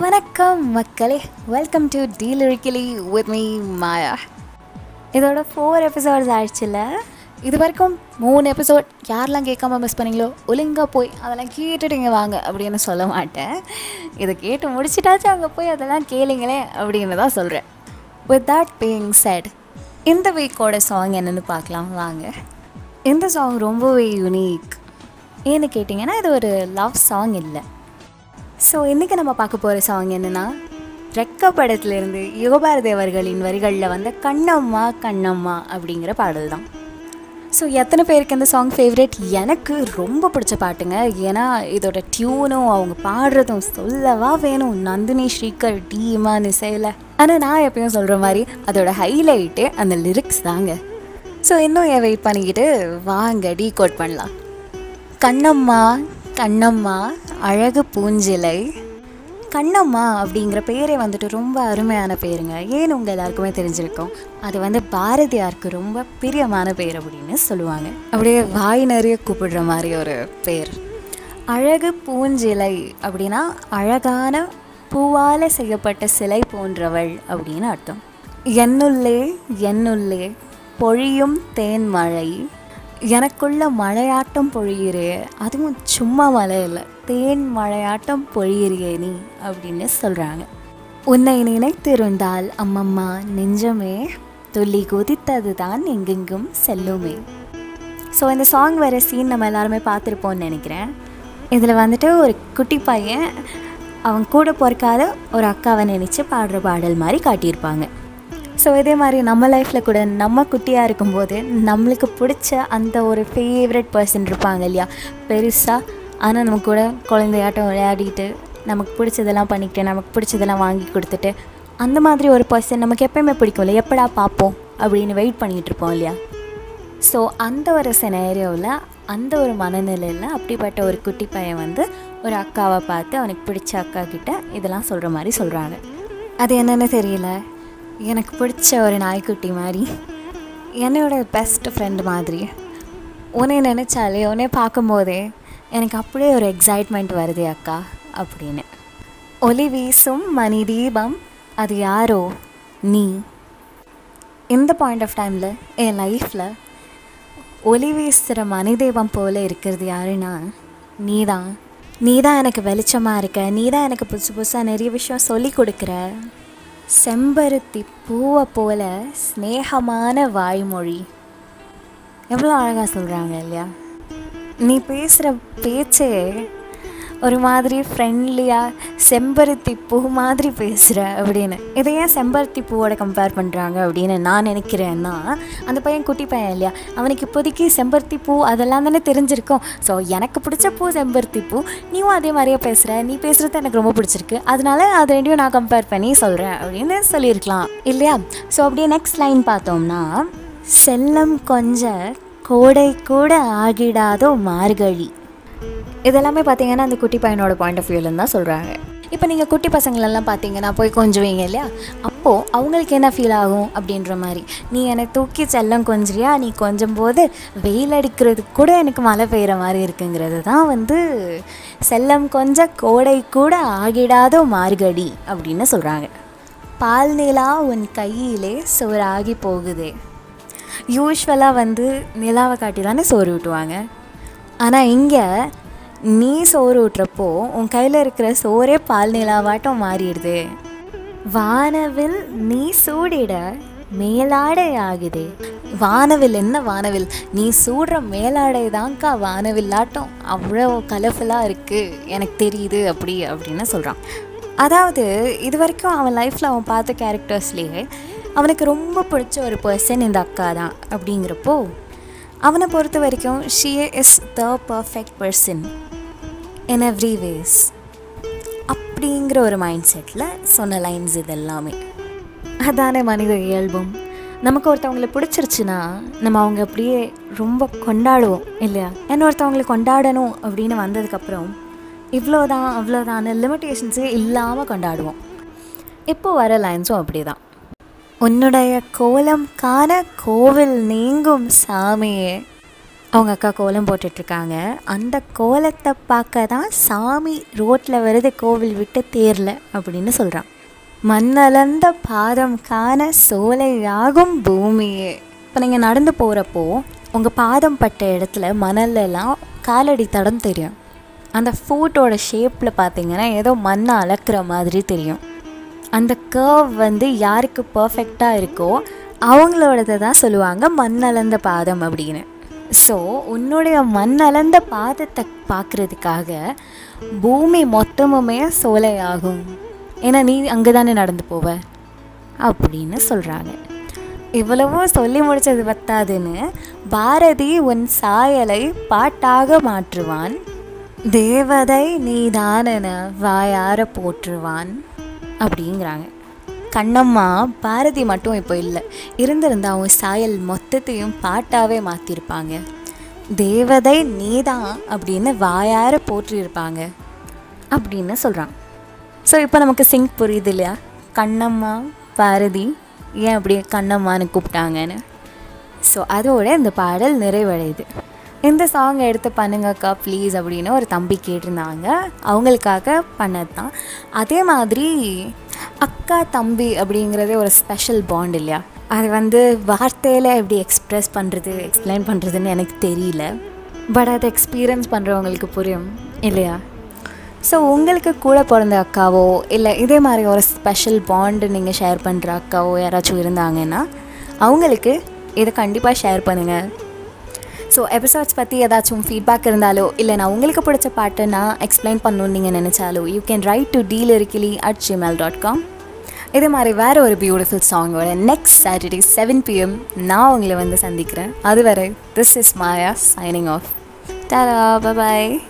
வணக்கம் மக்களே. Welcome to delirically with me Maya இதோட ஃபோர் எபிசோட்ஸ் ஆயிடுச்சுல. இது வரைக்கும் மூணு எபிசோட் யாரெல்லாம் கேட்காம மிஸ் பண்ணீங்களோ ஒழுங்காக போய் அதெல்லாம் கேட்டுட்டு இங்கே வாங்க அப்படின்னு சொல்ல மாட்டேன். இதை கேட்டு முடிச்சிட்டாச்சும் அங்கே போய் அதெல்லாம் கேளுங்களேன் அப்படின்னு தான் சொல்கிறேன் வித் தட் பீயிங் செட் இந்த வீக்கோட சாங் என்னென்னு பார்க்கலாம் வாங்க. இந்த சாங் ரொம்பவே யூனிக் ஏன்னு கேட்டிங்கன்னா இது ஒரு லவ் சாங் இல்லை. ஸோ இன்றைக்கி நம்ம பார்க்க போகிற சாங் என்னென்னா ரெக்க படத்துலேருந்து யுகபாரதி அவர்களின் வரிகளில் வந்த கண்ணம்மா கண்ணம்மா அப்படிங்கிற பாடல் தான் ஸோ எத்தனை பேருக்கு இந்த சாங் ஃபேவரட் எனக்கு ரொம்ப பிடிச்ச பாட்டுங்க. ஏன்னா இதோட டியூனும் அவங்க பாடுறதும் சொல்லவா வேணும்? நந்தினி ஸ்ரீகர் டீமா நிசையில் ஆனால் நான் எப்பயும் சொல்கிற மாதிரி அதோட ஹைலைட்டு அந்த லிரிக்ஸ் தாங்க. ஸோ இன்னும் ஏன் வெயிட் பண்ணிக்கிட்டு வாங்க டீ கோட் பண்ணலாம். கண்ணம்மா கண்ணம்மா அழகு பூஞ்சிலை. கண்ணம்மா அப்படிங்கிற பேரே வந்துட்டு ரொம்ப அருமையான பேருங்க. ஏன்னு உங்கள் எல்லாருக்குமே தெரிஞ்சிருக்கோம். அது வந்து பாரதியாருக்கு ரொம்ப பிரியமான பேர் அப்படின்னு சொல்லுவாங்க. அப்படியே வாய் நிறைய கூப்பிடுற மாதிரி ஒரு பேர். அழகு பூஞ்சிலை அப்படின்னா அழகான பூவால் செய்யப்பட்ட சிலை போன்றவள் அப்படின்னு அர்த்தம். என்னுள்ளே என்னுள்ளே பொழியும் தேன்மழை எனக்குள்ள மழையாட்டம் பொழியிறே அதுவும் சும்மா மழை இல்லை தேன் மழையாட்டம் பொழியிறியே நீ அப்படின்னு சொல்கிறாங்க உன்னை நினைத்திருந்தால் அம்மம்மா நெஞ்சமே துள்ளி குதித்தது தான் எங்கெங்கும் செல்லுமே. ஸோ இந்த சாங் வர சீன் நம்ம எல்லாருமே பார்த்துருப்போம்னு நினைக்கிறேன். இதில் வந்துட்டு ஒரு குட்டி பையன் அவன் கூட பிறக்காத ஒரு அக்காவை நினச்சி பாடுற பாடல் மாதிரி காட்டியிருப்பாங்க. ஸோ இதே மாதிரி நம்ம லைஃப்பில் கூட நம்ம குட்டியாக இருக்கும்போது நம்மளுக்கு பிடிச்ச அந்த ஒரு ஃபேவரட் பர்சன் இருப்பாங்க இல்லையா? பெருசாக ஆனால் நம்ம கூட குழந்தையாட்டம் விளையாடிட்டு நமக்கு பிடிச்சதெல்லாம் பண்ணிக்கிட்டு நமக்கு பிடிச்சதெல்லாம் வாங்கி கொடுத்துட்டு அந்த மாதிரி ஒரு பர்சன் நமக்கு எப்பயுமே பிடிக்கும்ல எப்படா பார்ப்போம் அப்படின்னு வெயிட் பண்ணிகிட்டு இருப்போம் இல்லையா? ஸோ அந்த ஒரு சினேரியோவில் அந்த ஒரு மனநிலையில் அப்படிப்பட்ட ஒரு குட்டி பையன் வந்து ஒரு அக்காவை பார்த்து அவனுக்கு பிடிச்ச அக்கா கிட்ட இதெல்லாம் சொல்கிற மாதிரி சொல்கிறாங்க அது என்னென்னு தெரியல. எனக்கு பிடிச்ச ஒரு நாய்க்குட்டி மாதிரி. என்னோட பெஸ்ட் ஃப்ரெண்டு மாதிரி. உன்னை நினச்சாலே உன்னை பார்க்கும்போதே எனக்கு அப்படியே ஒரு எக்ஸைட்மெண்ட் வருது அக்கா அப்படின்னு. ஒலி வீசும் மணி தீபம் அது யாரோ? நீ. இந்த பாயிண்ட் ஆஃப் டைமில் என் லைஃப்பில் ஒலி வீசுகிற மணி தெய்வம் போல் இருக்கிறது யாருன்னா நீ தான் நீ தான் எனக்கு வெளிச்சமாக இருக்க நீ தான் எனக்கு புதுசு புதுசாக நிறைய விஷயம் சொல்லி கொடுக்குற. செம்பருத்தி பூவை போல ஸ்னேகமான வாய்மொழி. எவ்வளோ அழகாக சொல்கிறாங்க இல்லையா? நீ பேசுகிற பேச்சே ஒரு மாதிரி ஃப்ரெண்ட்லியாக செம்பருத்தி பூ மாதிரி பேசுகிற அப்படின்னு. இதை ஏன் செம்பருத்தி பூவோட கம்பேர் பண்ணுறாங்க அப்படின்னு நான் நினைக்கிறேன்னா அந்த பையன் குட்டி பையன் இல்லையா? அவனுக்கு இப்போதைக்கு செம்பருத்தி பூ அதெல்லாம் தானே தெரிஞ்சிருக்கும். ஸோ எனக்கு பிடிச்ச பூ செம்பருத்தி பூ நீயும் அதே மாதிரியே பேசுகிற நீ பேசுகிறது எனக்கு ரொம்ப பிடிச்சிருக்கு. அதனால அது ரெண்டையும் நான் கம்பேர் பண்ணி சொல்கிறேன் அப்படின்னு சொல்லியிருக்கலாம். இல்லையா? ஸோ அப்படியே நெக்ஸ்ட் லைன் பார்த்தோம்னா செல்லம் கொஞ்ச கோடை கூட ஆகிடாதோ மார்கழி. இதெல்லாமே பார்த்தீங்கன்னா அந்த குட்டி பையனோட பாயிண்ட் ஆஃப் வியூலேருந்து தான் சொல்கிறாங்க இப்போ நீங்கள் குட்டி பசங்களெல்லாம் பார்த்தீங்கன்னா போய் கொஞ்சுவீங்க இல்லையா? அப்போது அவங்களுக்கு என்ன ஃபீல் ஆகும் அப்படின்ற மாதிரி? நீ என்னை தூக்கி செல்லம் கொஞ்சியா நீ கொஞ்சம் போது வெயில் அடிக்கிறதுக்கு கூட எனக்கு மழை பெய்கிற மாதிரி இருக்குங்கிறது தான் வந்து செல்லம் கொஞ்ச கோடை கூட ஆகிடாதோ மார்கடி அப்படின்னு சொல்கிறாங்க பால் நிலா உன் கையிலே சோறாகி போகுதே. யூஸ்வலாக வந்து நிலாவை காட்டி தானே சோறு ஊட்டுவாங்க. ஆனால் இங்கே நீ சோறு ஊட்டுறப்போ உன் கையில் இருக்கிற சோறே பால் நிலாவாட்டம் மாறிடுது. வானவில் நீ சூடிட மேலாடை ஆகுது. வானவில் என்ன வானவில்? நீ சூடுற மேலாடை தான்க்கா வானவில்லாட்டம் அவ்வளோ கலர்ஃபுல்லாக இருக்குது எனக்கு தெரியுது அப்படி அப்படின்னு சொல்கிறான் அதாவது இது வரைக்கும் அவன் லைஃப்பில் அவன் பார்த்த கேரக்டர்ஸ்லேயே அவனுக்கு ரொம்ப பிடிச்ச ஒரு பர்சன் இந்த அக்கா தான் அப்படிங்கிறப்போ அவனை பொறுத்த வரைக்கும் she is the perfect person in every ways அப்படிங்கிற ஒரு மைண்ட் செட்டில் சொன்ன லைன்ஸ் இது எல்லாமே அதானே மனித இயல்பும். நமக்கு ஒருத்தவங்களை பிடிச்சிருச்சுன்னா நம்ம அவங்க அப்படியே ரொம்ப கொண்டாடுவோம் இல்லையா? என்ன ஒருத்தவங்களை கொண்டாடணும் அப்படின்னு வந்ததுக்கப்புறம் இவ்வளோதான் அவ்வளோதான் லிமிட்டேஷன்ஸே இல்லாமல் கொண்டாடுவோம். இப்போ வர லைன்ஸும் அப்படி தான் உன்னுடைய கோலம் காண கோவில் நீங்கும் சாமியே. அவங்க அக்கா கோலம் போட்டுட்ருக்காங்க. அந்த கோலத்தை பார்க்க தான் சாமி ரோட்டில் வருது கோவில் விட்டு தேரல அப்படின்னு சொல்கிறான் மண்ணலந்த பாதம் காண சோலையாகும் பூமியே. இப்போ நீங்கள் நடந்து போகிறப்போ உங்கள் பாதம் பட்ட இடத்துல மணல்லலாம் காலடி தடம் தெரியும். அந்த ஃபூட்டோட ஷேப்பில் பார்த்தீங்கன்னா ஏதோ மண்ணை அளக்குற மாதிரி தெரியும். அந்த கர்வ் வந்து யாருக்கு பர்ஃபெக்டாக இருக்கோ அவங்களோடதை தான் சொல்லுவாங்க மண் அளந்த பாதம் அப்படின்னு. ஸோ உன்னுடைய மண் அளந்த பாதத்தை பார்க்குறதுக்காக பூமி மொத்தமுமே சோலையாகும். ஏன்னா நீ அங்கே தானே நடந்து போவ? அப்படின்னு சொல்கிறாங்க இவ்வளவோ சொல்லி முடிச்சது பத்தாதுன்னு பாரதி உன் சாயலை பாட்டாக மாற்றுவான். தேவதை நீதானன வாயார போற்றுவான். அப்படிங்கிறாங்க. கண்ணம்மா பாரதி மட்டும் இப்போ இல்லை. இருந்திருந்தால் அவங்க சாயல் மொத்தத்தையும் பாட்டாகவே மாற்றிருப்பாங்க தேவதை நீதான் அப்படின்னு வாயார போற்றியிருப்பாங்க அப்படின்னு சொல்கிறாங்க ஸோ இப்போ நமக்கு சிங்க் புரியுது இல்லையா? கண்ணம்மா பாரதி ஏன் அப்படி கண்ணம்மான்னு கூப்பிட்டாங்கன்னு? ஸோ அதோட இந்த பாடல் நிறைவடையுது. இந்த சாங் எடுத்து பண்ணுங்கக்கா ப்ளீஸ் அப்படின்னு ஒரு தம்பி கேட்டிருந்தாங்க. அவங்களுக்காக பண்ணது தான் அதே மாதிரி அக்கா தம்பி அப்படிங்கிறதே ஒரு ஸ்பெஷல் பாண்ட் இல்லையா? அது வந்து வார்த்தையில் எப்படி எக்ஸ்ப்ரெஸ் பண்ணுறது எக்ஸ்பிளைன் பண்ணுறதுன்னு எனக்கு தெரியல. பட் அதை எக்ஸ்பீரியன்ஸ் பண்ணுறவங்களுக்கு புரியும் இல்லையா? ஸோ உங்களுக்கு கூட பிறந்த அக்காவோ இல்லை இதே மாதிரி ஒரு ஸ்பெஷல் பாண்டு நீங்கள் ஷேர் பண்ணுற அக்காவோ யாராச்சும் இருந்தாங்கன்னா அவங்களுக்கு இதை கண்டிப்பாக ஷேர் பண்ணுங்கள் ஸோ எபிசோட்ஸ் பற்றி ஏதாச்சும் ஃபீட்பேக் இருந்தாலோ இல்லை நான் உங்களுக்கு பிடிச்ச பாட்டை நான் எக்ஸ்பிளைன் பண்ணணும்னு நீங்கள் நினச்சாலோ you can write to delirically at Gmail dot com இதே மாதிரி வேறு ஒரு பியூட்டிஃபுல் சாங்கோட நெக்ஸ்ட் சாட்டர்டே செவன் பிஎம் நான் உங்களை வந்து சந்திக்கிறேன். அதுவரை this is Maya signing off டாரா bye